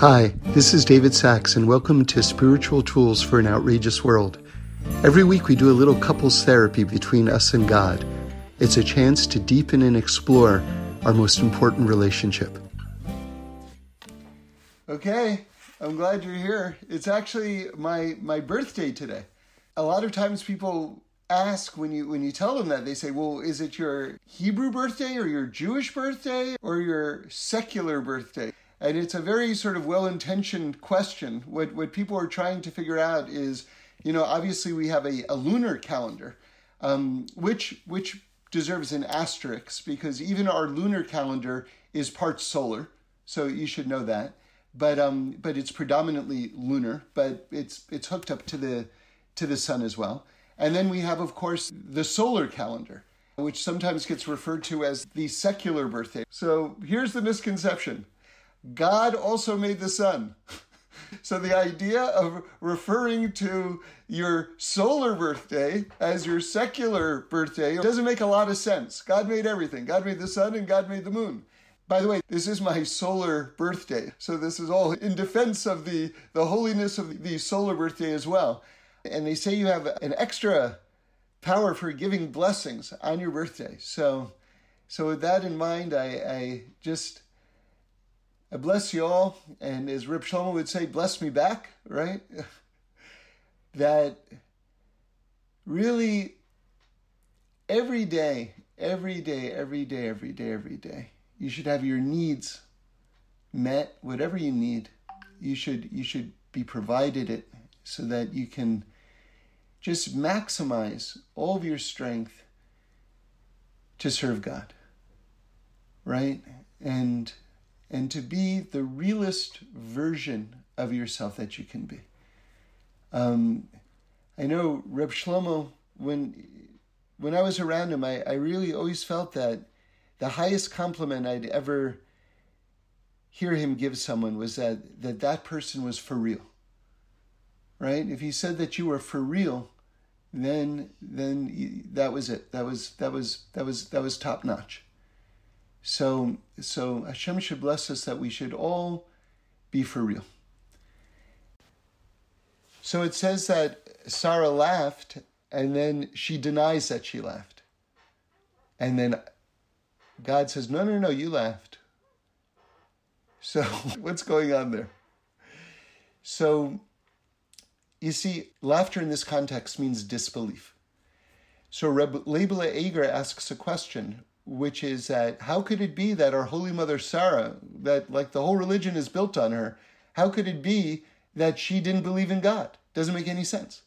Hi, this is David Sacks, and welcome to Spiritual Tools for an Outrageous World. Every week we do a little couples therapy between us and God. It's a chance to deepen and explore our most important relationship. Okay, I'm glad you're here. It's actually my my birthday today. A lot of times people ask when you when you tell them that they say, "Well, is it your Hebrew birthday or your Jewish birthday or your secular birthday?" And it's a very sort of well-intentioned question. What what people are trying to figure out is, you know, obviously we have a, a lunar calendar, um, which which deserves an asterisk because even our lunar calendar is part solar, so you should know that. But um, but it's predominantly lunar, but it's it's hooked up to the to the sun as well. And then we have, of course, the solar calendar, which sometimes gets referred to as the secular birthday. So here's the misconception God also made the sun. so the idea of referring to your solar birthday as your secular birthday doesn't make a lot of sense. God made everything. God made the sun and God made the moon. By the way, this is my solar birthday. So this is all in defense of the, the holiness of the solar birthday as well. And they say you have an extra power for giving blessings on your birthday. So so with that in mind, I, I just I bless you all, and as Reb Shlomo would say, bless me back, right? that really every day, every day, every day, every day, every day, you should have your needs met, whatever you need. You should you should be provided it so that you can just maximize all of your strength to serve God. Right? And and to be the realest version of yourself that you can be. Um, I know Reb Shlomo, when when I was around him, I, I really always felt that the highest compliment I'd ever hear him give someone was that that, that person was for real. Right? If he said that you were for real, then then that was it. That was that was that was that was top notch. So, so Hashem should bless us that we should all be for real. So it says that Sarah laughed and then she denies that she laughed. And then God says, No, no, no, you laughed. So what's going on there? So you see, laughter in this context means disbelief. So Reb Leibele Eger asks a question which is that how could it be that our Holy Mother Sarah, that like the whole religion is built on her, how could it be that she didn't believe in God? Doesn't make any sense.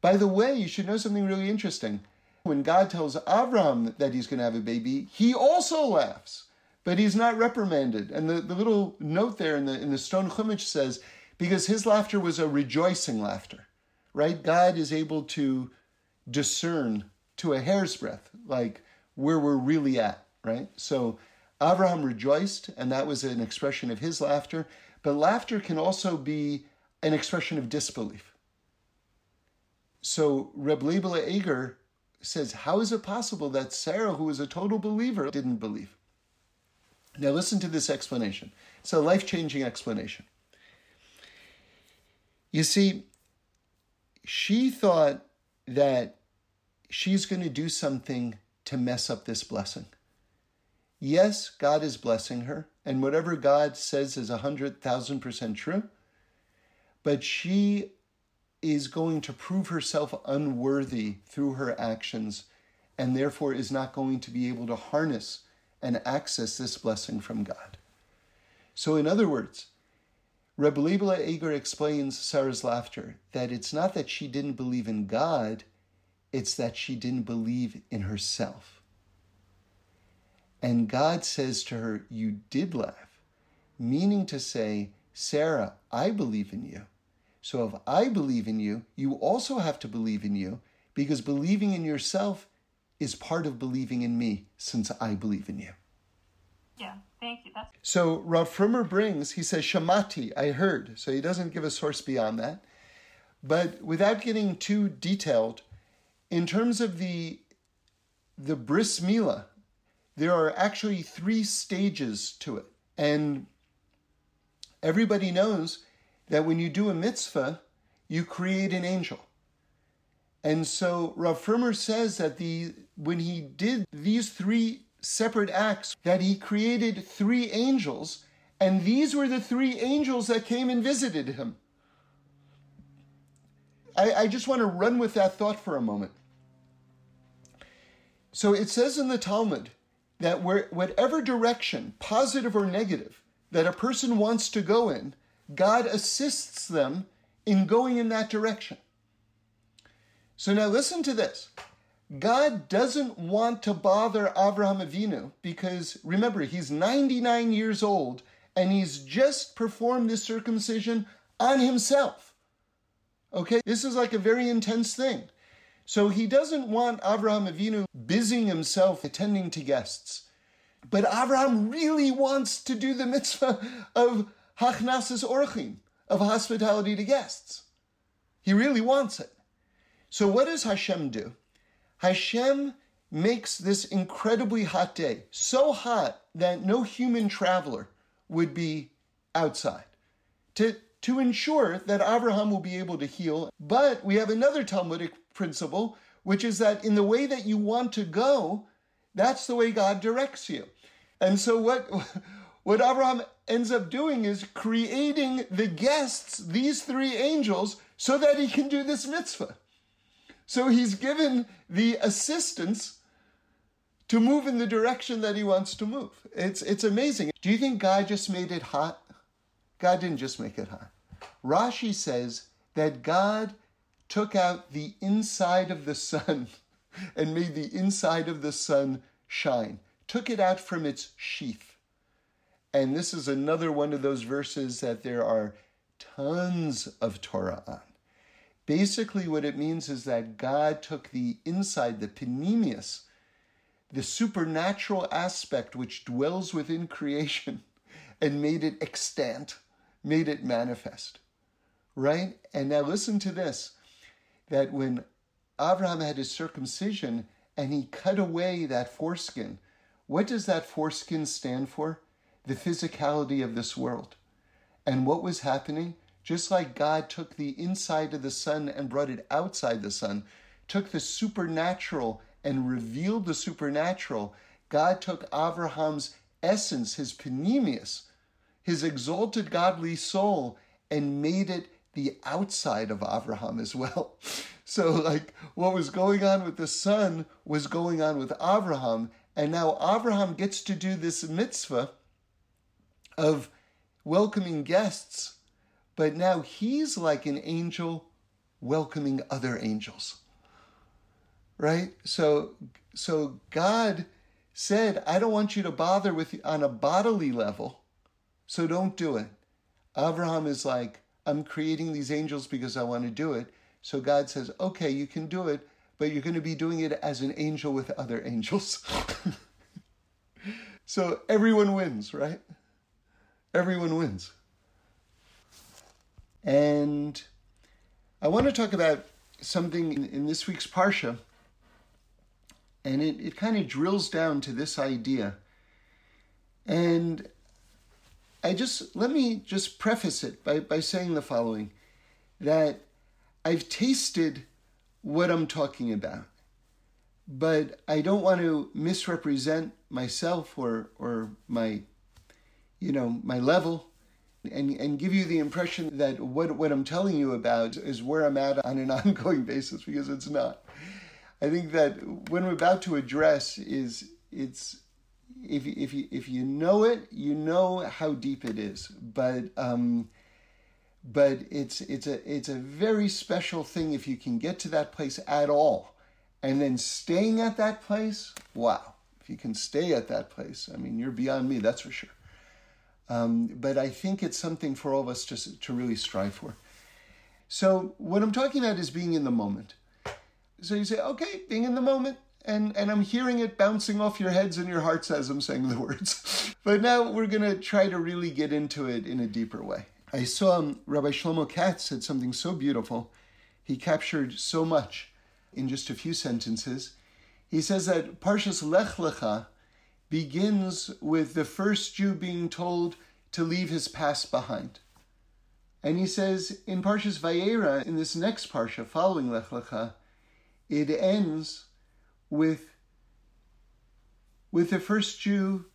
By the way, you should know something really interesting. When God tells Avram that he's going to have a baby, he also laughs, but he's not reprimanded. And the, the little note there in the, in the stone chumash says, because his laughter was a rejoicing laughter, right? God is able to discern to a hair's breadth, like, where we're really at, right? So Abraham rejoiced, and that was an expression of his laughter. But laughter can also be an expression of disbelief. So Reb Leibele Eger says, How is it possible that Sarah, who was a total believer, didn't believe? Now listen to this explanation. It's a life changing explanation. You see, she thought that she's going to do something to mess up this blessing. Yes, God is blessing her, and whatever God says is a hundred thousand percent true, but she is going to prove herself unworthy through her actions and therefore is not going to be able to harness and access this blessing from God. So, in other words, Reb Leibele Eger explains Sarah's laughter that it's not that she didn't believe in God, it's that she didn't believe in herself. And God says to her, You did laugh, meaning to say, Sarah, I believe in you. So if I believe in you, you also have to believe in you because believing in yourself is part of believing in me since I believe in you. Yeah, thank you. That's- so Rav Frommer brings, he says, Shamati, I heard. So he doesn't give a source beyond that. But without getting too detailed, in terms of the the bris milah, there are actually three stages to it, and everybody knows that when you do a mitzvah, you create an angel. And so Rav Frommer says that the when he did these three separate acts, that he created three angels, and these were the three angels that came and visited him. I, I just want to run with that thought for a moment. So it says in the Talmud that where, whatever direction, positive or negative, that a person wants to go in, God assists them in going in that direction. So now listen to this. God doesn't want to bother Avraham Avinu because remember, he's 99 years old and he's just performed this circumcision on himself. Okay, this is like a very intense thing. So he doesn't want Avraham Avinu busying himself attending to guests. But Avraham really wants to do the mitzvah of hachnasas orchim, of hospitality to guests. He really wants it. So what does Hashem do? Hashem makes this incredibly hot day, so hot that no human traveler would be outside to, to ensure that Abraham will be able to heal. But we have another Talmudic principle, which is that in the way that you want to go, that's the way God directs you. And so what, what Abraham ends up doing is creating the guests, these three angels, so that he can do this mitzvah. So he's given the assistance to move in the direction that he wants to move. It's, it's amazing. Do you think God just made it hot? God didn't just make it hot. Rashi says that God took out the inside of the sun and made the inside of the sun shine, took it out from its sheath. And this is another one of those verses that there are tons of Torah on. Basically, what it means is that God took the inside, the penimiyus, the supernatural aspect which dwells within creation, and made it extant, made it manifest. Right? And now listen to this that when Abraham had his circumcision and he cut away that foreskin, what does that foreskin stand for? The physicality of this world. And what was happening? Just like God took the inside of the sun and brought it outside the sun, took the supernatural and revealed the supernatural, God took Abraham's essence, his penimiyus, his exalted godly soul, and made it the outside of Abraham as well. So, like, what was going on with the sun was going on with Abraham, and now Abraham gets to do this mitzvah of welcoming guests but now he's like an angel welcoming other angels. Right? So so God said, I don't want you to bother with on a bodily level, so don't do it. Abraham is like, I'm creating these angels because I want to do it. So God says, okay, you can do it, but you're going to be doing it as an angel with other angels. so everyone wins, right? Everyone wins. And I want to talk about something in, in this week's Parsha, and it, it kind of drills down to this idea. And I just, let me just preface it by, by saying the following that I've tasted what I'm talking about, but I don't want to misrepresent myself or, or my, you know, my level and, and give you the impression that what, what I'm telling you about is where I'm at on an ongoing basis because it's not. I think that what I'm about to address is it's if if you if you know it, you know how deep it is. But um, but it's it's a it's a very special thing if you can get to that place at all, and then staying at that place. Wow! If you can stay at that place, I mean, you're beyond me. That's for sure. Um, but I think it's something for all of us to, to really strive for. So, what I'm talking about is being in the moment. So, you say, okay, being in the moment, and, and I'm hearing it bouncing off your heads and your hearts as I'm saying the words. but now we're to try to really get into it in a deeper way. I saw um, Rabbi Shlomo Katz said something so beautiful. He captured so much in just a few sentences. He says that Parshas Lech Lecha begins with the first Jew being told to leave his past behind. And he says in Parshas Vayera, in this next Parsha following Lech Lecha, it ends with, with the first Jew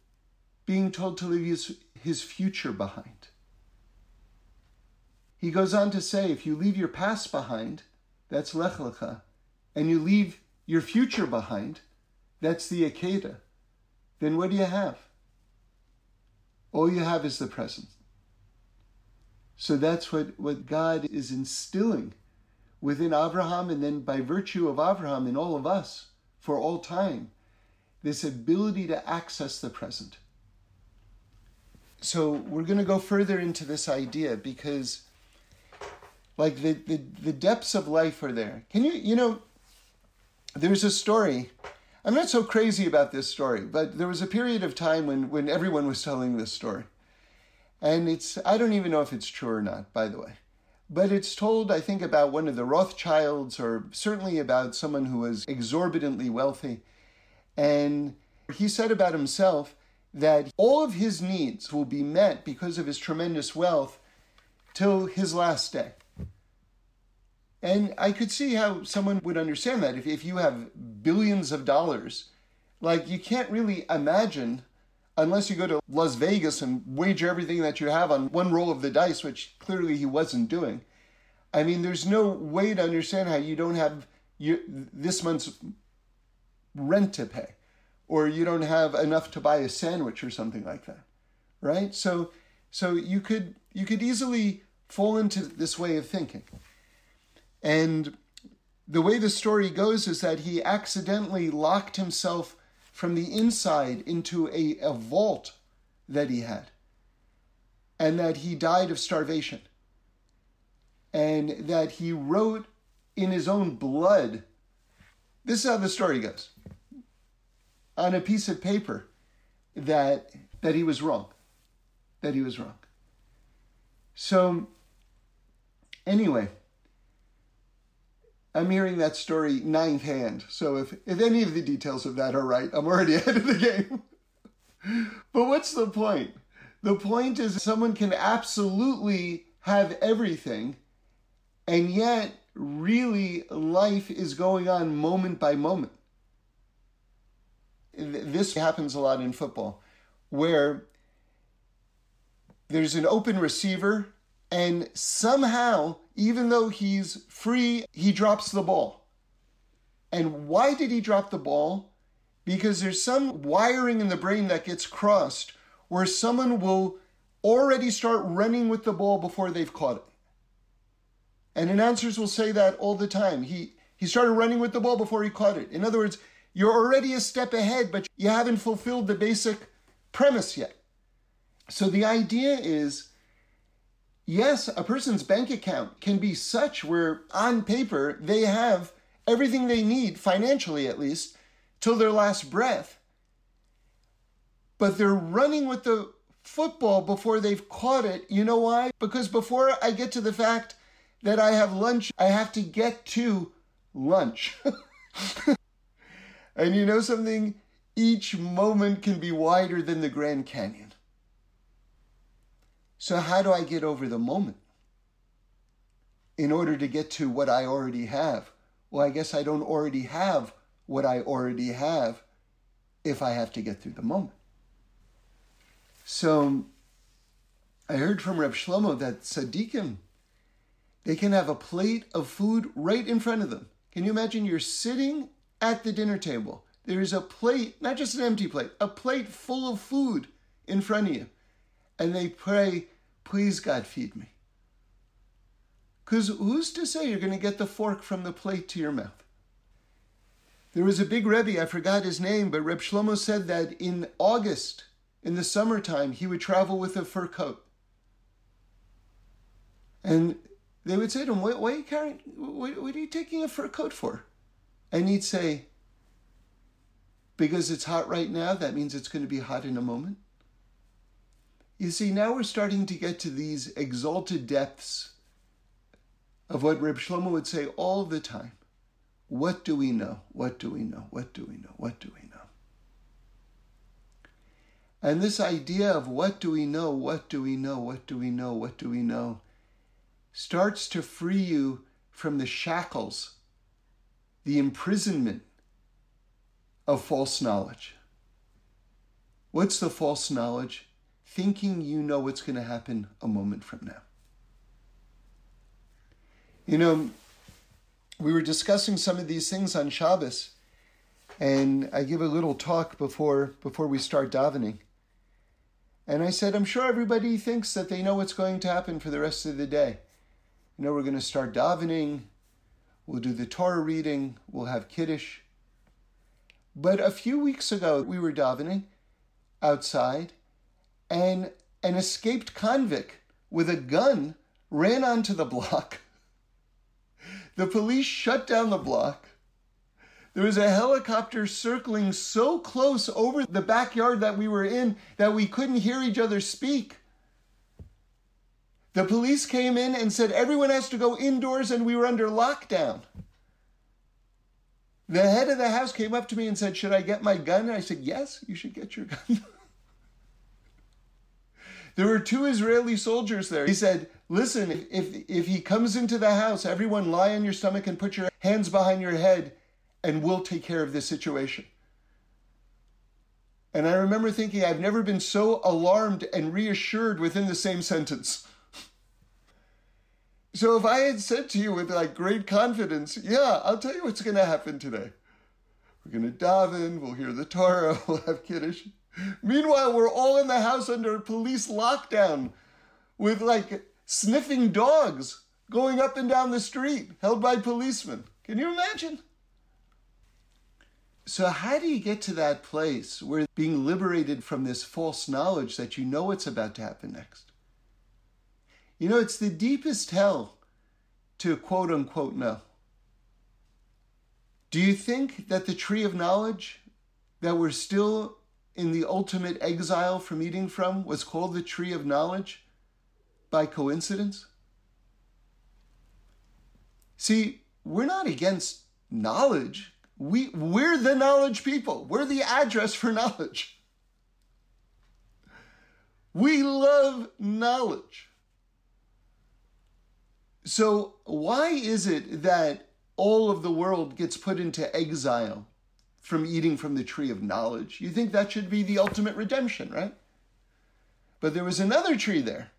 being told to leave his, his future behind. He goes on to say, if you leave your past behind, that's Lech Lecha, and you leave your future behind, that's the Akedah, then what do you have? All you have is the present. So that's what, what God is instilling within Abraham and then by virtue of Abraham in all of us for all time, this ability to access the present. So we're going to go further into this idea because like the, the, the depths of life are there. Can you, you know, there's a story. I'm not so crazy about this story, but there was a period of time when, when everyone was telling this story. And it's, I don't even know if it's true or not, by the way. But it's told, I think, about one of the Rothschilds or certainly about someone who was exorbitantly wealthy. And he said about himself that all of his needs will be met because of his tremendous wealth till his last day. And I could see how someone would understand that. If, if you have billions of dollars, like you can't really imagine, unless you go to Las Vegas and wager everything that you have on one roll of the dice, which clearly he wasn't doing. I mean, there's no way to understand how you don't have your, this month's rent to pay, or you don't have enough to buy a sandwich or something like that, right? So, so you could you could easily fall into this way of thinking. And the way the story goes is that he accidentally locked himself from the inside into a, a vault that he had, and that he died of starvation, and that he wrote in his own blood. This is how the story goes on a piece of paper that that he was wrong that he was wrong so anyway I'm hearing that story ninth hand. So if, if any of the details of that are right, I'm already ahead of the game. but what's the point? The point is someone can absolutely have everything, and yet really life is going on moment by moment. This happens a lot in football, where there's an open receiver, and somehow even though he's free, he drops the ball. And why did he drop the ball? Because there's some wiring in the brain that gets crossed where someone will already start running with the ball before they've caught it. And announcers will say that all the time. He he started running with the ball before he caught it. In other words, you're already a step ahead, but you haven't fulfilled the basic premise yet. So the idea is yes, a person's bank account can be such where on paper they have everything they need, financially at least, till their last breath. But they're running with the football before they've caught it. You know why? Because before I get to the fact that I have lunch, I have to get to lunch. and you know something? Each moment can be wider than the Grand Canyon. So, how do I get over the moment in order to get to what I already have? Well, I guess I don't already have what I already have if I have to get through the moment. So, I heard from Reb Shlomo that tzaddikim, they can have a plate of food right in front of them. Can you imagine you're sitting at the dinner table? There is a plate, not just an empty plate, a plate full of food in front of you and they pray, Please, God, feed me. Because who's to say you're going to get the fork from the plate to your mouth? There was a big Rebbe, I forgot his name, but Reb Shlomo said that in August, in the summertime, he would travel with a fur coat. And they would say to him, Why, why are you carrying, what, what are you taking a fur coat for? And he'd say, Because it's hot right now, that means it's going to be hot in a moment. You see, now we're starting to get to these exalted depths of what Reb Shlomo would say all the time. What do we know? What do we know? What do we know? What do we know? And this idea of what do we know, what do we know, what do we know, what do we know, starts to free you from the shackles, the imprisonment of false knowledge. What's the false knowledge? Thinking you know what's going to happen a moment from now. You know, we were discussing some of these things on Shabbos, and I give a little talk before before we start davening. And I said, I'm sure everybody thinks that they know what's going to happen for the rest of the day. You know, we're going to start davening, we'll do the Torah reading, we'll have Kiddush. But a few weeks ago, we were davening outside, and an escaped convict with a gun ran onto the block. The police shut down the block. There was a helicopter circling so close over the backyard that we were in that we couldn't hear each other speak. The police came in and said everyone has to go indoors and we were under lockdown. The head of the house came up to me and said, Should I get my gun? And I said, Yes, you should get your gun. there were two Israeli soldiers there. He said, Listen, if, if he comes into the house, everyone lie on your stomach and put your hands behind your head and we'll take care of this situation. And I remember thinking, I've never been so alarmed and reassured within the same sentence. So if I had said to you with like great confidence, yeah, I'll tell you what's going to happen today. We're going to daven, we'll hear the Torah, we'll have Kiddush. Meanwhile, we're all in the house under police lockdown with like sniffing dogs going up and down the street held by policemen. Can you imagine? So, how do you get to that place where being liberated from this false knowledge that you know what's about to happen next? You know, it's the deepest hell to quote unquote know. Do you think that the tree of knowledge that we're still in the ultimate exile from eating from was called the tree of knowledge by coincidence? See, we're not against knowledge we, we're the knowledge people. We're the address for knowledge. We love knowledge. So, why is it that all of the world gets put into exile from eating from the tree of knowledge? You think that should be the ultimate redemption, right? But there was another tree there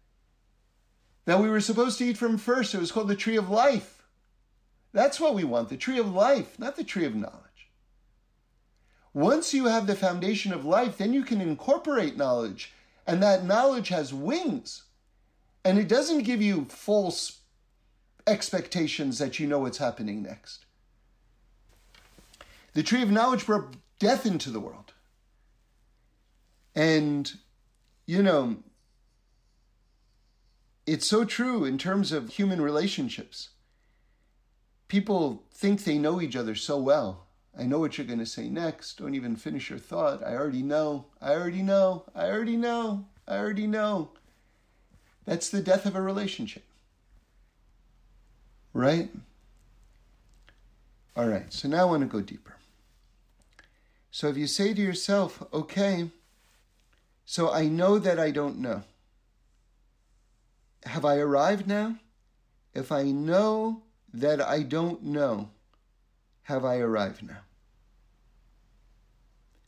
that we were supposed to eat from first. It was called the tree of life. That's what we want the tree of life, not the tree of knowledge. Once you have the foundation of life, then you can incorporate knowledge, and that knowledge has wings. And it doesn't give you false expectations that you know what's happening next. The tree of knowledge brought death into the world. And, you know, it's so true in terms of human relationships people think they know each other so well. I know what you're going to say next. Don't even finish your thought. I already know. I already know. I already know. I already know. That's the death of a relationship. Right? All right, so now I want to go deeper. So if you say to yourself, okay, so I know that I don't know. Have I arrived now? If I know that I don't know, have I arrived now?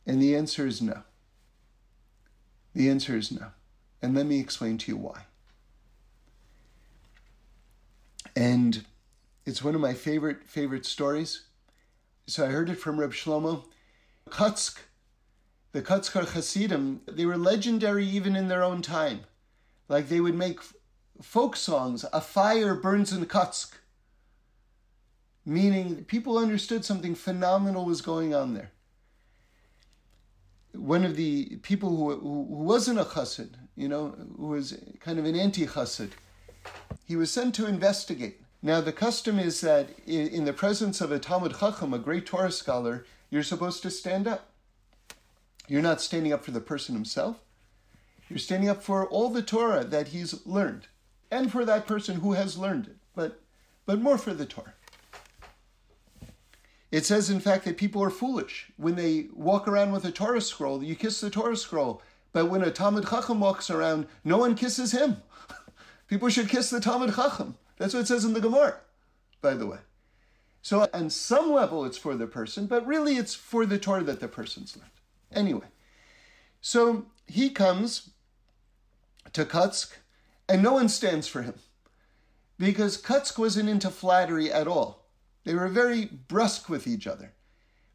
And the answer is no. The answer is no. And let me explain to you why. And it's one of my favorite favorite stories. So I heard it from Reb Shlomo. Kotsk, the Kotzker Hasidim, they were legendary even in their own time. Like they would make folk songs, A Fire Burns in Kotsk meaning people understood something phenomenal was going on there. One of the people who, who wasn't a chassid, you know, who was kind of an anti chassid, he was sent to investigate. Now, the custom is that in the presence of a Talmud Chacham, a great Torah scholar, you're supposed to stand up. You're not standing up for the person himself. You're standing up for all the Torah that he's learned, and for that person who has learned it, but, but more for the Torah. It says, in fact, that people are foolish when they walk around with a Torah scroll. You kiss the Torah scroll, But when a Talmud Chacham walks around, no one kisses him. People should kiss the Talmud Chacham. That's what it says in the Gemara, by the way. So on some level, it's for the person, but really it's for the Torah that the person's learned. Anyway, so he comes to Kutsk, and no one stands for him because Kutsk wasn't into flattery at all. They were very brusque with each other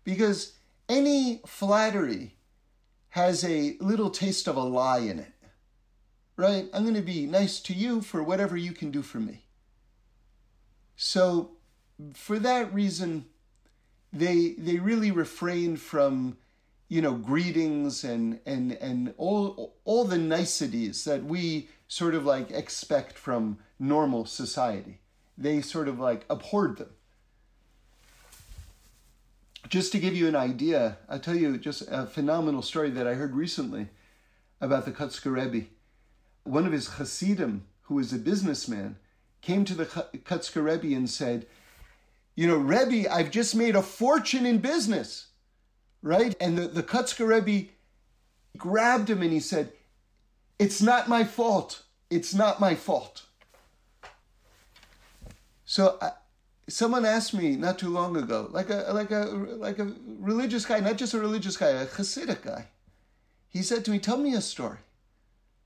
because any flattery has a little taste of a lie in it. Right? I'm going to be nice to you for whatever you can do for me. So, for that reason, they they really refrained from, you know, greetings and and and all all the niceties that we sort of like expect from normal society. They sort of like abhorred them just to give you an idea, I'll tell you just a phenomenal story that I heard recently about the Kotzker Rebbe. One of his Hasidim, who was a businessman, came to the Kotzker Rebbe and said, You know, Rebbe, I've just made a fortune in business, right? And the, the Kotzker Rebbe grabbed him and he said, It's not my fault. It's not my fault. So I, someone asked me not too long ago, like a like a like a religious guy, not just a religious guy, a Hasidic guy. He said to me, "Tell me a story."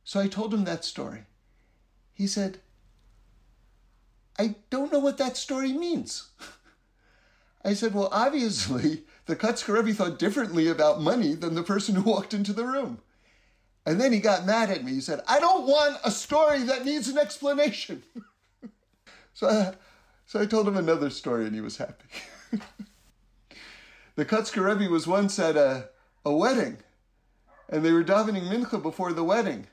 So I told him that story. He said, "I don't know what that story means." I said, "Well, obviously, the Kotzker thought differently about money than the person who walked into the room." And then he got mad at me. He said, "I don't want a story that needs an explanation." so. I, so I told him another story and he was happy. the Kotzker was once at a, a wedding and they were davening mincha before the wedding.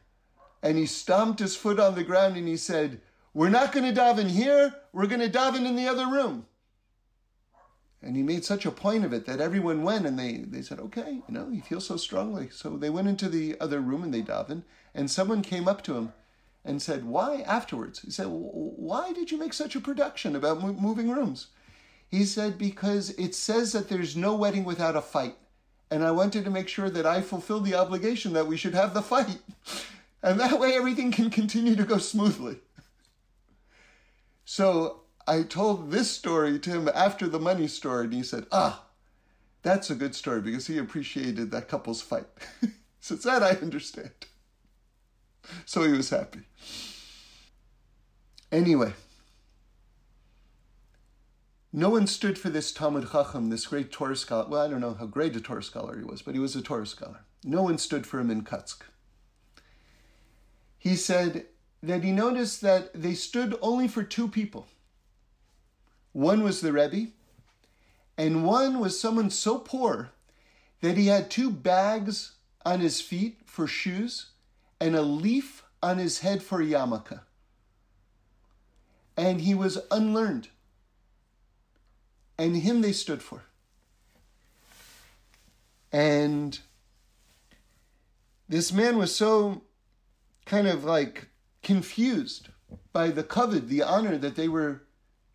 And he stomped his foot on the ground and he said, We're not going to daven here, we're going to daven in the other room. And he made such a point of it that everyone went and they, they said, Okay, you know, he feels so strongly. So they went into the other room and they davened. And someone came up to him and said, Why afterwards? He said, Why did you make such a production about moving rooms? He said, Because it says that there's no wedding without a fight. And I wanted to make sure that I fulfilled the obligation that we should have the fight. And that way everything can continue to go smoothly. So I told this story to him after the money story, and he said, Ah, that's a good story because he appreciated that couple's fight. so that I understand. so he was happy. Anyway, no one stood for this Talmud Chacham, this great Torah scholar. Well, I don't know how great a Torah scholar he was, but he was a Torah scholar. No one stood for him in Kutsk. He said that he noticed that they stood only for two people. One was the Rebbe, and one was someone so poor that he had two bags on his feet for shoes and a leaf on his head for yarmulke. And he was unlearned. And him they stood for. And this man was so kind of like confused by the kavod, the honor that they were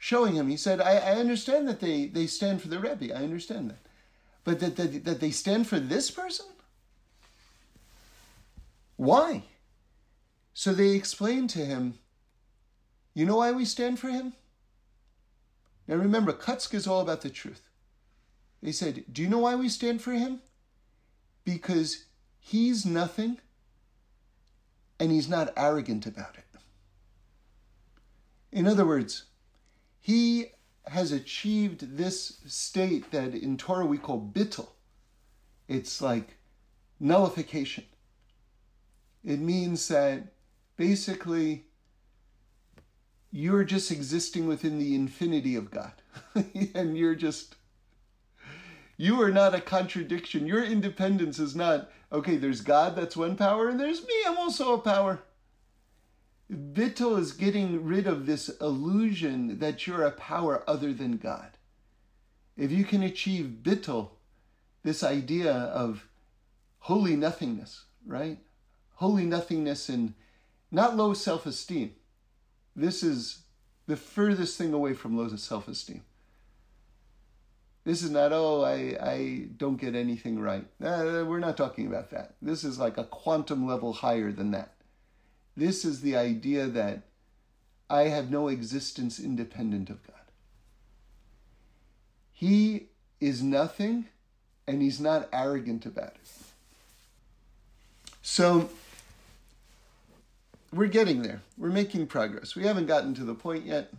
showing him. He said, I, I understand that they, they stand for the Rebbe. I understand that. But that, that, that they stand for this person? Why? So they explained to him, You know why we stand for him? Now remember, Kutsk is all about the truth. They said, Do you know why we stand for him? Because he's nothing and he's not arrogant about it. In other words, he has achieved this state that in Torah we call bittul. It's like nullification. It means that basically you're just existing within the infinity of God. and you're just, you are not a contradiction. Your independence is not, okay, there's God, that's one power, and there's me, I'm also a power. Bittul is getting rid of this illusion that you're a power other than God. If you can achieve bittul, this idea of holy nothingness, right? holy nothingness and not low self esteem. This is the furthest thing away from low self esteem. This is not, oh, I, I don't get anything right. Uh, we're not talking about that. This is like a quantum level higher than that. This is the idea that I have no existence independent of God. He is nothing and he's not arrogant about it. So we're getting there. We're making progress. We haven't gotten to the point yet.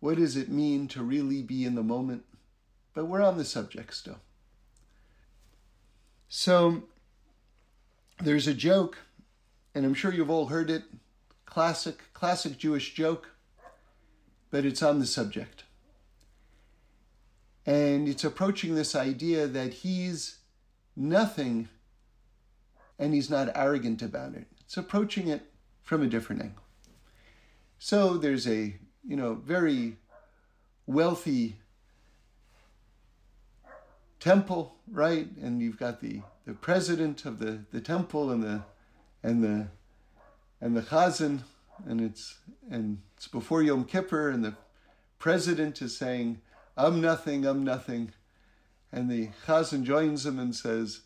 What does it mean to really be in the moment? But we're on the subject still. So there's a joke, and I'm sure you've all heard it. Classic, classic Jewish joke, but it's on the subject. And it's approaching this idea that he's nothing and he's not arrogant about it. It's approaching it from a different angle. So there's a, you know, very wealthy temple, right? And you've got the, the president of the, the temple and the and the and the chazan, and it's and it's before Yom Kippur, and the president is saying, "I'm nothing, I'm nothing," and the chazan joins him and says,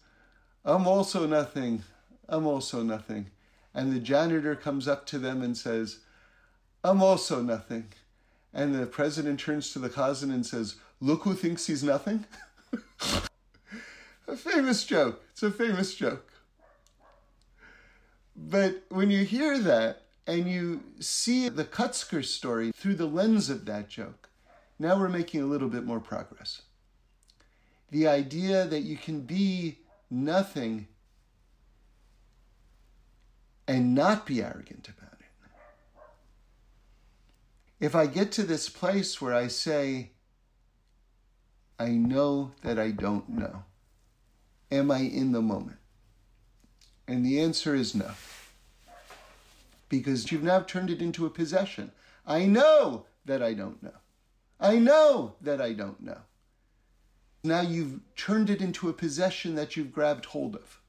"I'm also nothing, I'm also nothing," and the janitor comes up to them and says, "I'm also nothing," and the president turns to the chazan and says, "Look who thinks he's nothing." a famous joke. It's a famous joke. But when you hear that and you see the Kutzker story through the lens of that joke, now we're making a little bit more progress. The idea that you can be nothing and not be arrogant about it. If I get to this place where I say, I know that I don't know, am I in the moment? And the answer is no. Because you've now turned it into a possession. I know that I don't know. I know that I don't know. Now you've turned it into a possession that you've grabbed hold of.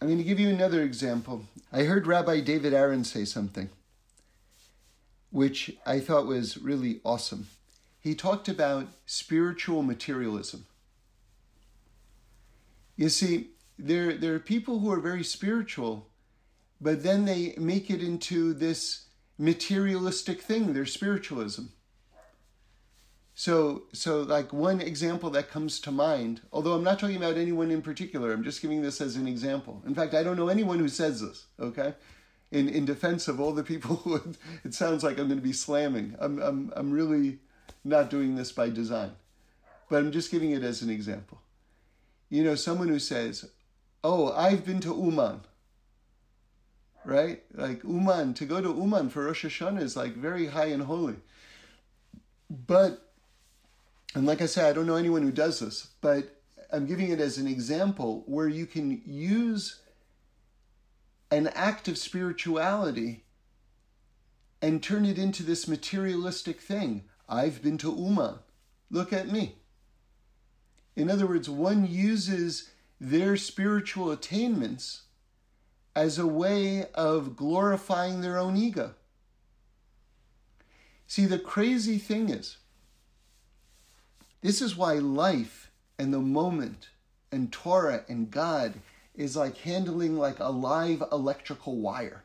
I'm going to give you another example. I heard Rabbi David Aaron say something which I thought was really awesome. He talked about spiritual materialism. You see, there, there are people who are very spiritual, but then they make it into this materialistic thing, their spiritualism. So, so like one example that comes to mind, although I'm not talking about anyone in particular, I'm just giving this as an example. In fact, I don't know anyone who says this, okay? In, in defense of all the people who it sounds like I'm going to be slamming. I'm, I'm, I'm really not doing this by design, but I'm just giving it as an example. You know, someone who says, Oh, I've been to Uman, right? Like Uman, to go to Uman for Rosh Hashanah is like very high and holy. But and like I said, I don't know anyone who does this, but I'm giving it as an example where you can use an act of spirituality and turn it into this materialistic thing. I've been to Uman. Look at me. In other words, one uses their spiritual attainments as a way of glorifying their own ego. See, the crazy thing is, this is why life and the moment and Torah and God is like handling like a live electrical wire.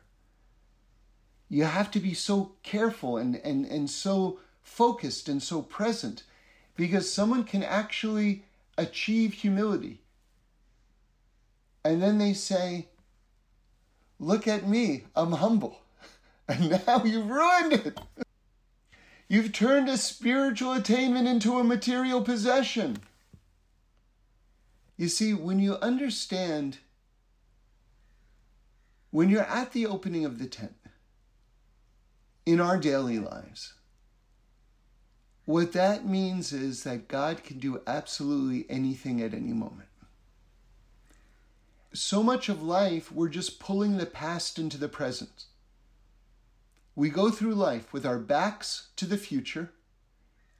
You have to be so careful and, and, and so focused and so present because someone can actually achieve humility. And then they say, Look at me, I'm humble. And now you've ruined it. You've turned a spiritual attainment into a material possession. You see, when you understand, when you're at the opening of the tent in our daily lives, what that means is that God can do absolutely anything at any moment. So much of life, we're just pulling the past into the present. We go through life with our backs to the future,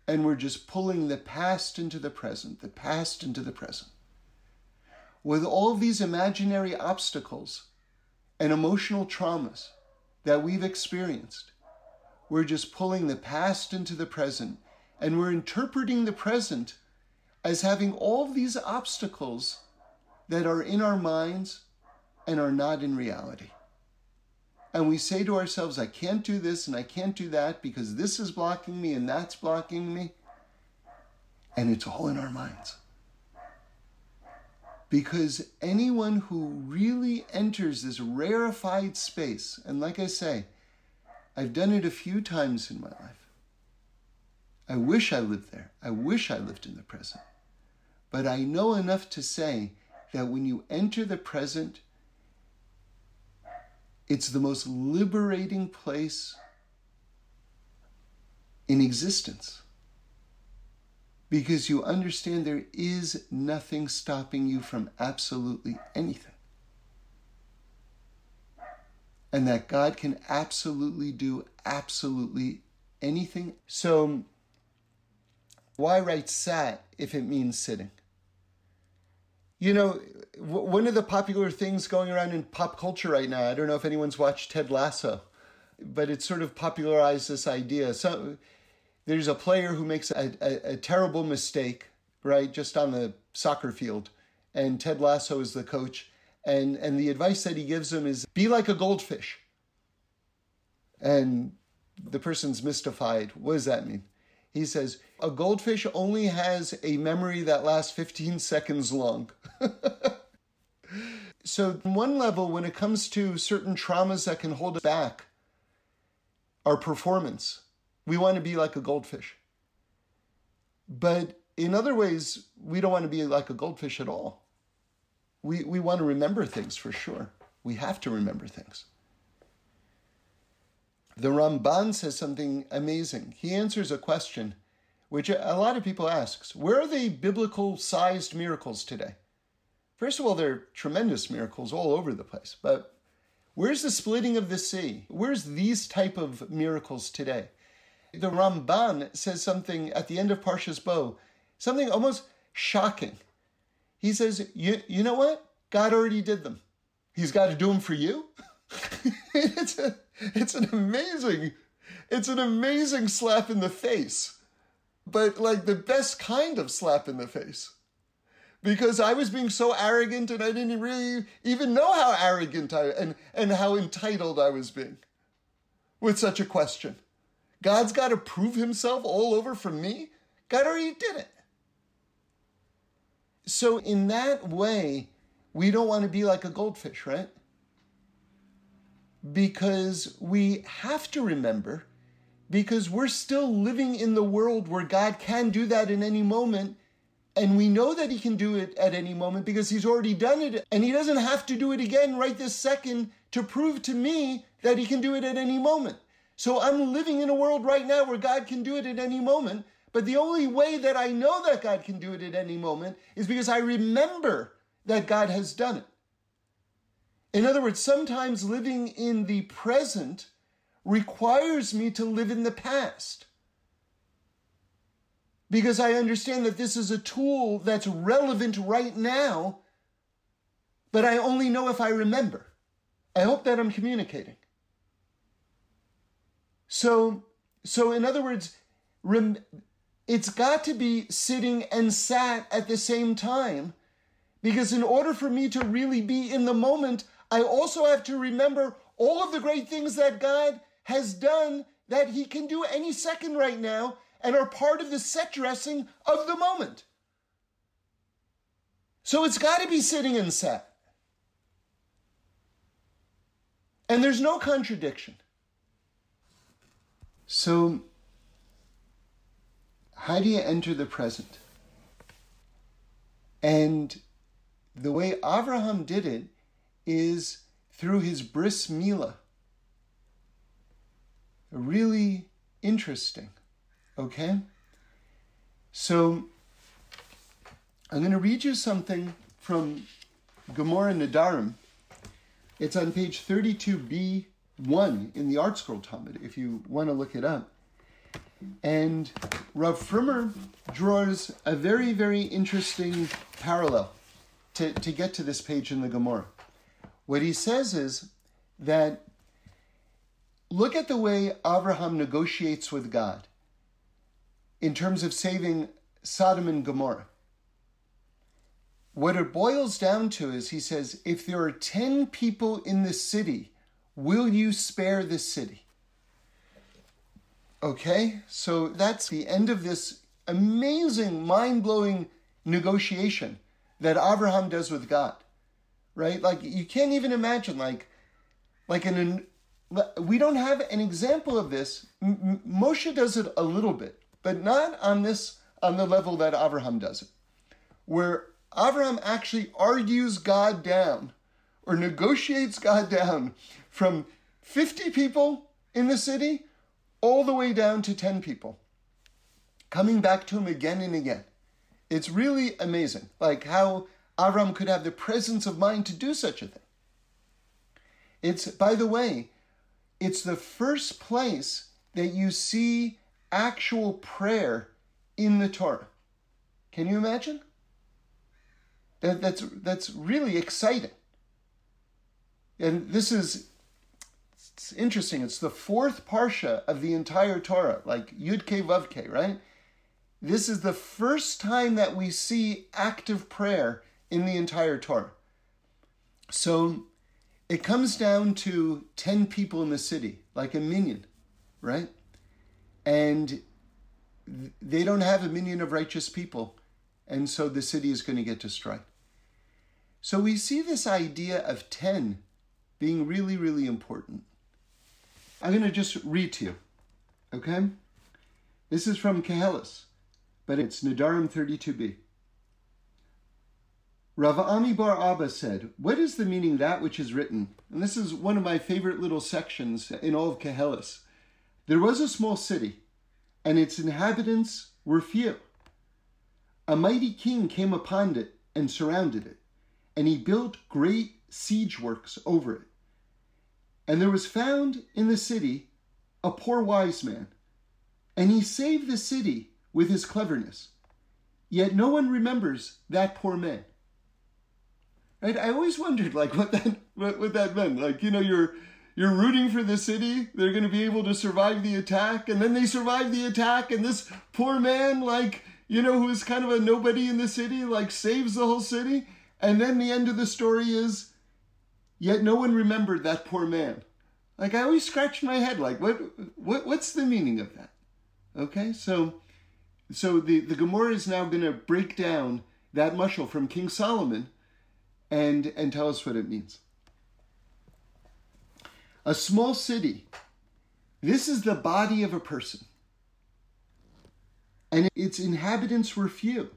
and we're just pulling the past into the present, the past into the present. With all these imaginary obstacles and emotional traumas that we've experienced, we're just pulling the past into the present And we're interpreting the present as having all these obstacles that are in our minds and are not in reality. And we say to ourselves, I can't do this and I can't do that because this is blocking me and that's blocking me. And it's all in our minds. Because anyone who really enters this rarefied space, and like I say, I've done it a few times in my life. I wish I lived there. I wish I lived in the present. But I know enough to say that when you enter the present, it's the most liberating place in existence because you understand there is nothing stopping you from absolutely anything. And that God can absolutely do absolutely anything. So, why write sat if it means sitting? You know, one of the popular things going around in pop culture right now, I don't know if anyone's watched Ted Lasso, but it sort of popularized this idea. So there's a player who makes a, a, a terrible mistake, right, just on the soccer field, and Ted Lasso is the coach, and and the advice that he gives him is be like a goldfish. And the person's mystified. What does that mean? He says, a goldfish only has a memory that lasts 15 seconds long. so, on one level, when it comes to certain traumas that can hold us back, our performance, we want to be like a goldfish. But in other ways, we don't want to be like a goldfish at all. We, we want to remember things for sure. We have to remember things. The Ramban says something amazing. He answers a question which a lot of people ask Where are the biblical sized miracles today? First of all, there are tremendous miracles all over the place, but where's the splitting of the sea? Where's these type of miracles today? The Ramban says something at the end of Parshas Bo, something almost shocking. He says, you, you know what? God already did them. He's got to do them for you. it's, a, it's an amazing, it's an amazing slap in the face. But like the best kind of slap in the face. Because I was being so arrogant and I didn't really even know how arrogant I and, and how entitled I was being with such a question. God's got to prove himself all over from me? God already did it. So, in that way, we don't want to be like a goldfish, right? Because we have to remember, because we're still living in the world where God can do that in any moment. And we know that He can do it at any moment because He's already done it. And He doesn't have to do it again right this second to prove to me that He can do it at any moment. So I'm living in a world right now where God can do it at any moment. But the only way that I know that God can do it at any moment is because I remember that God has done it. In other words, sometimes living in the present requires me to live in the past. Because I understand that this is a tool that's relevant right now, but I only know if I remember. I hope that I'm communicating. So, so in other words, rem- it's got to be sitting and sat at the same time. Because in order for me to really be in the moment, I also have to remember all of the great things that God has done that He can do any second right now and are part of the set dressing of the moment. So it's got to be sitting and sat. And there's no contradiction. So, how do you enter the present? And the way Avraham did it is through his bris milah. Really interesting. Okay? So, I'm going to read you something from Gemara Nedarim. It's on page 32b one in the ArtScroll Talmud, if you want to look it up. And Rav Frommer draws a very, very interesting parallel to, to get to this page in the Gemara. What he says is that look at the way Abraham negotiates with God. in terms of saving Sodom and Gomorrah. What it boils down to is he says, if there are 10 people in the city, will you spare the city? Okay, so that's the end of this amazing, mind blowing negotiation that Abraham does with God, right? Like, you can't even imagine, like, like an, we don't have an example of this. M- Moshe does it a little bit, but not on this, on the level that Abraham does it, where Abraham actually argues God down or negotiates God down from 50 people in the city all the way down to 10 people, coming back to him again and again. It's really amazing, like how Avram could have the presence of mind to do such a thing. It's, by the way, it's the first place that you see actual prayer in the Torah. Can you imagine? That, that's, that's really exciting. And this is it's interesting. It's the fourth parsha of the entire Torah, like Yud Ke Vav Ke, right? This is the first time that we see active prayer in the entire Torah. So it comes down to 10 people in the city, like a minyan, right? And they don't have a minyan of righteous people, and so the city is going to get destroyed. So we see this idea of 10 being really, really important. I'm going to just read to you, okay? This is from Koheles, but it's Nedarim 32b. Rav Ami Bar Abba said, What is the meaning that which is written? And this is one of my favorite little sections in all of Koheles. There was a small city, and its inhabitants were few. A mighty king came upon it and surrounded it, and he built great siege works over it. And there was found in the city a poor wise man, and he saved the city with his cleverness. Yet no one remembers that poor man. Right? I always wondered like what that what, what that meant. Like, you know, you're you're rooting for the city, they're gonna be able to survive the attack, and then they survive the attack, and this poor man, like, you know, who's kind of a nobody in the city, like saves the whole city, and then the end of the story is Yet no one remembered that poor man. Like I always scratch my head, like what, what, what's the meaning of that? Okay, so, so the the Gemara is now going to break down that mushal from King Solomon, and and tell us what it means. A small city. This is the body of a person, and its inhabitants were few.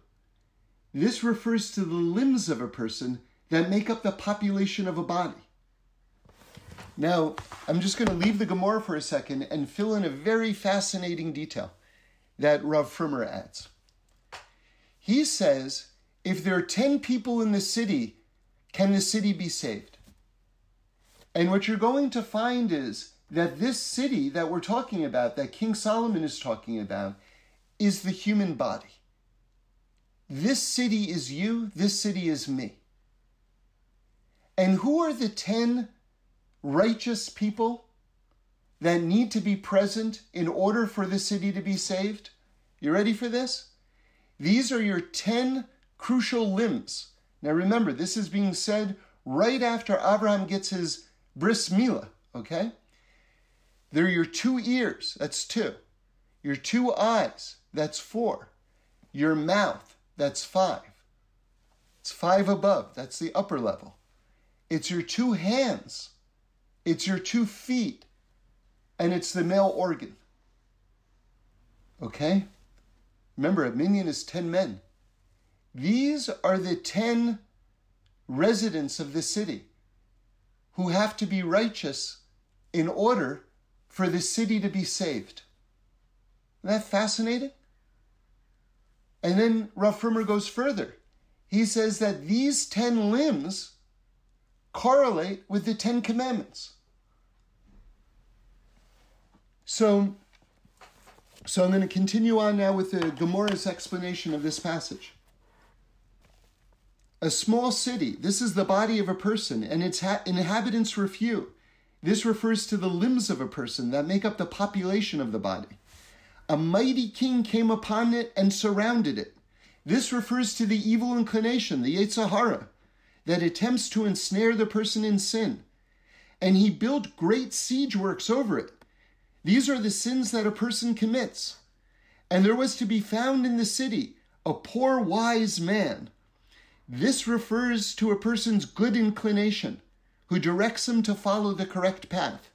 This refers to the limbs of a person that make up the population of a body. Now, I'm just going to leave the Gemara for a second and fill in a very fascinating detail that Rav Frommer adds. He says, if there are 10 people in the city, can the city be saved? And what you're going to find is that this city that we're talking about, that King Solomon is talking about, is the human body. This city is you, this city is me. And who are the 10 righteous people that need to be present in order for the city to be saved? You ready for this? These are your 10 crucial limbs. Now remember, this is being said right after Abraham gets his bris milah, okay? They're your two ears, that's two. Your two eyes, that's four. Your mouth, that's five. It's five above, that's the upper level. It's your two hands. It's your two feet. And it's the male organ. Okay? Remember, a minyan is 10 men. These are the 10 residents of the city who have to be righteous in order for the city to be saved. Isn't that fascinating? And then Frommer goes further. He says that these 10 limbs correlate with the Ten Commandments. So, so I'm going to continue on now with the Gemara's explanation of this passage. A small city, this is the body of a person, and its ha- inhabitants were few. This refers to the limbs of a person that make up the population of the body. A mighty king came upon it and surrounded it. This refers to the evil inclination, the Yetzer Hara, that attempts to ensnare the person in sin. And he built great siege works over it. These are the sins that a person commits. And there was to be found in the city a poor wise man. This refers to a person's good inclination who directs him to follow the correct path.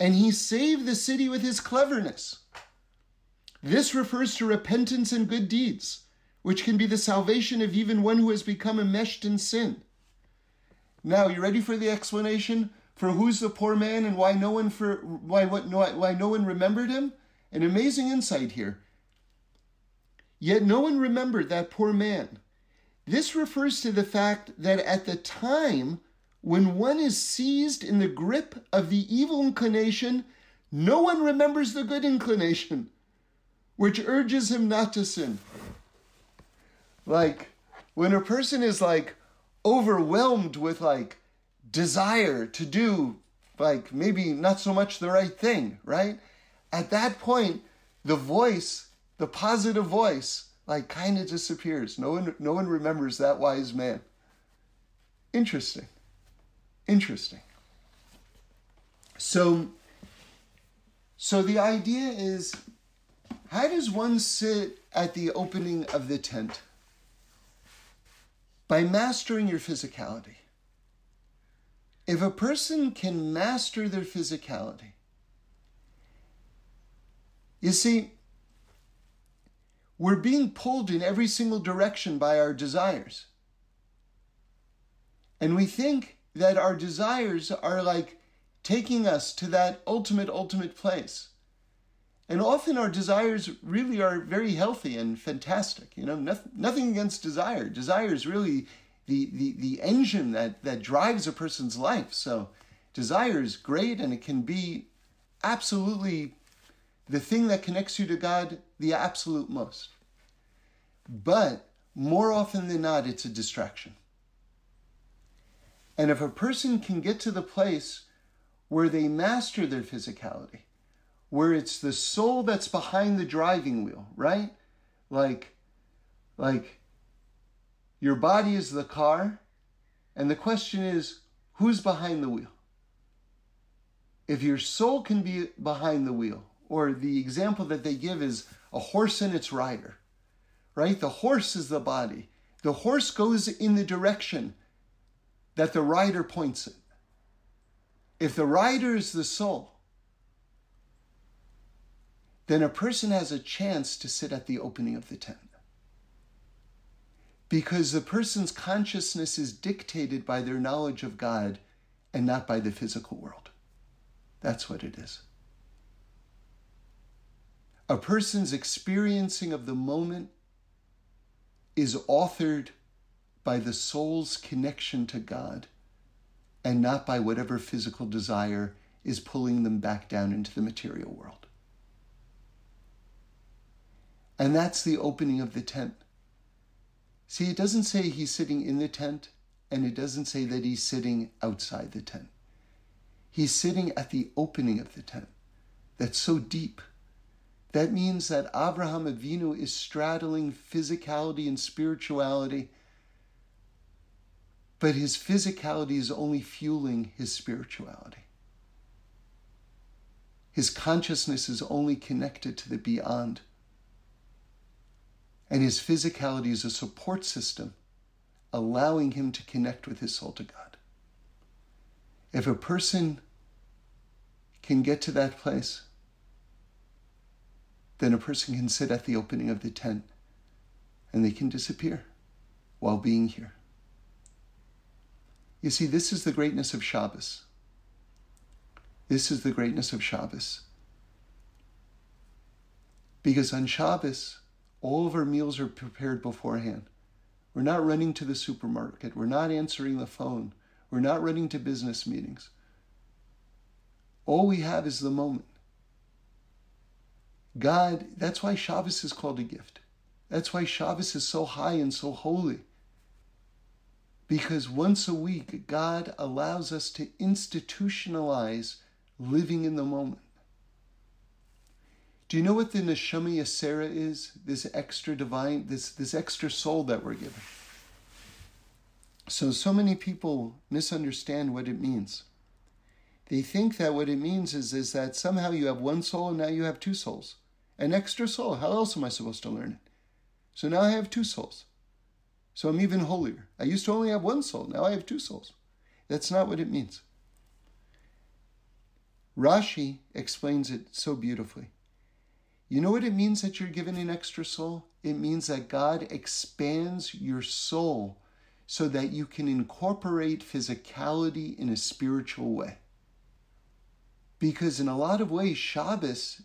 And he saved the city with his cleverness. This refers to repentance and good deeds, which can be the salvation of even one who has become enmeshed in sin. Now, you ready for the explanation for who's the poor man and why no one for why what why no one remembered him? An amazing insight here. Yet no one remembered that poor man. This refers to the fact that at the time when one is seized in the grip of the evil inclination, no one remembers the good inclination which urges him not to sin. Like when a person is like overwhelmed with like desire to do like maybe not so much the right thing, right? At that point, the voice, the positive voice, like kind of disappears. No one no one remembers that wise man. Interesting. Interesting. So so the idea is how does one sit at the opening of the tent? By mastering your physicality. If a person can master their physicality, you see, we're being pulled in every single direction by our desires. And we think that our desires are like taking us to that ultimate, ultimate place. And often our desires really are very healthy and fantastic. You know, nothing, nothing against desire. Desire is really the, the, the engine that, that drives a person's life. So desire is great and it can be absolutely the thing that connects you to God the absolute most. But more often than not, it's a distraction. And if a person can get to the place where they master their physicality, where it's the soul that's behind the driving wheel, right? Like, like your body is the car, and the question is, who's behind the wheel? If your soul can be behind the wheel, or the example that they give is a horse and its rider, right? The horse is the body. The horse goes in the direction that the rider points it. If the rider is the soul, then a person has a chance to sit at the opening of the tent. Because the person's consciousness is dictated by their knowledge of God and not by the physical world. That's what it is. A person's experiencing of the moment is authored by the soul's connection to God and not by whatever physical desire is pulling them back down into the material world. And that's the opening of the tent. See, it doesn't say he's sitting in the tent, and it doesn't say that he's sitting outside the tent. He's sitting at the opening of the tent. That's so deep. That means that Abraham Avinu is straddling physicality and spirituality, but his physicality is only fueling his spirituality. His consciousness is only connected to the beyond and his physicality is a support system, allowing him to connect with his soul to God. If a person can get to that place, then a person can sit at the opening of the tent and they can disappear while being here. You see, this is the greatness of Shabbos. This is the greatness of Shabbos. Because on Shabbos, all of our meals are prepared beforehand. We're not running to the supermarket. We're not answering the phone. We're not running to business meetings. All we have is the moment. God, that's why Shabbos is called a gift. That's why Shabbos is so high and so holy. Because once a week, God allows us to institutionalize living in the moment. Do you know what the neshama yasera is? This extra divine, this this extra soul that we're given. So so many people misunderstand what it means. They think that what it means is, is that somehow you have one soul and now you have two souls. An extra soul. How else am I supposed to learn it? So now I have two souls. So I'm even holier. I used to only have one soul. Now I have two souls. That's not what it means. Rashi explains it so beautifully. You know what it means that you're given an extra soul? It means that God expands your soul so that you can incorporate physicality in a spiritual way. Because in a lot of ways, Shabbos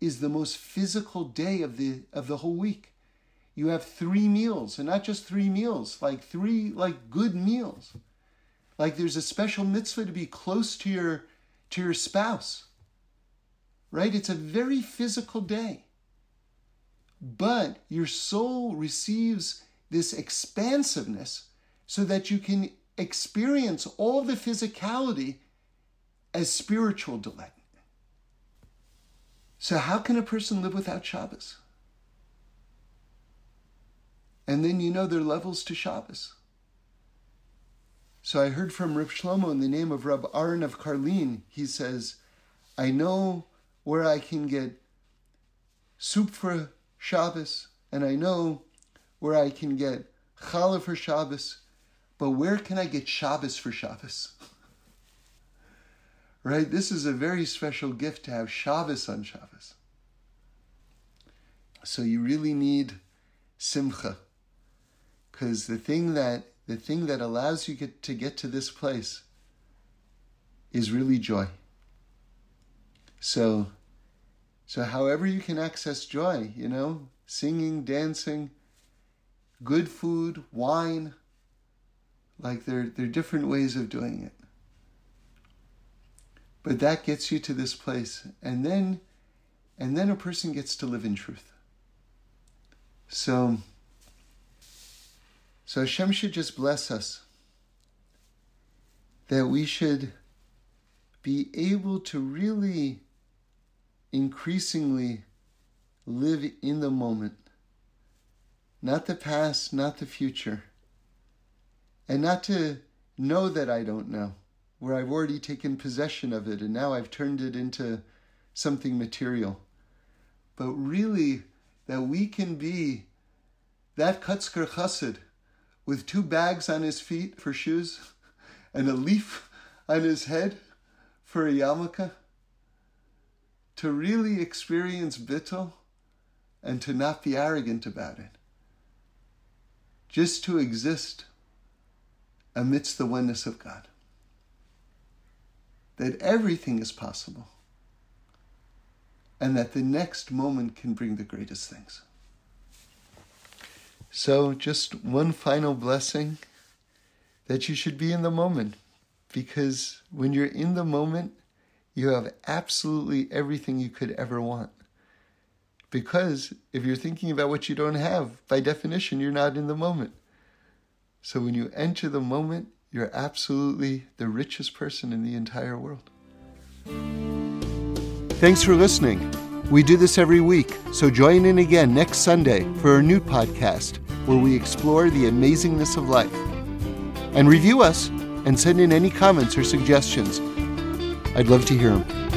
is the most physical day of the of the whole week. You have three meals, and not just three meals, like three like good meals. Like there's a special mitzvah to be close to your to your spouse. Right? It's a very physical day. But your soul receives this expansiveness so that you can experience all the physicality as spiritual delight. So, how can a person live without Shabbos? And then you know there are levels to Shabbos. So I heard from Reb Shlomo in the name of Reb Aaron of Karlin. He says, I know where I can get soup for Shabbos, and I know where I can get challah for Shabbos, but where can I get Shabbos for Shabbos? right? This is a very special gift to have Shabbos on Shabbos. So you really need simcha, because the thing that the thing that allows you get, to get to this place is really joy. So, so however you can access joy, you know, singing, dancing, good food, wine, like there, there are different ways of doing it. But that gets you to this place. And then and then a person gets to live in truth. So so Hashem should just bless us that we should be able to really increasingly live in the moment, not the past, not the future, and not to know that I don't know, where I've already taken possession of it and now I've turned it into something material, but really that we can be that Kutzker Chassid with two bags on his feet for shoes and a leaf on his head for a yarmulke, to really experience bittul and to not be arrogant about it. Just to exist amidst the oneness of God. That everything is possible and that the next moment can bring the greatest things. So, just one final blessing that you should be in the moment because when you're in the moment, you have absolutely everything you could ever want. Because if you're thinking about what you don't have, by definition, you're not in the moment. So when you enter the moment, you're absolutely the richest person in the entire world. Thanks for listening. We do this every week, so join in again next Sunday for a new podcast where we explore the amazingness of life. And review us and send in any comments or suggestions. I'd love to hear them.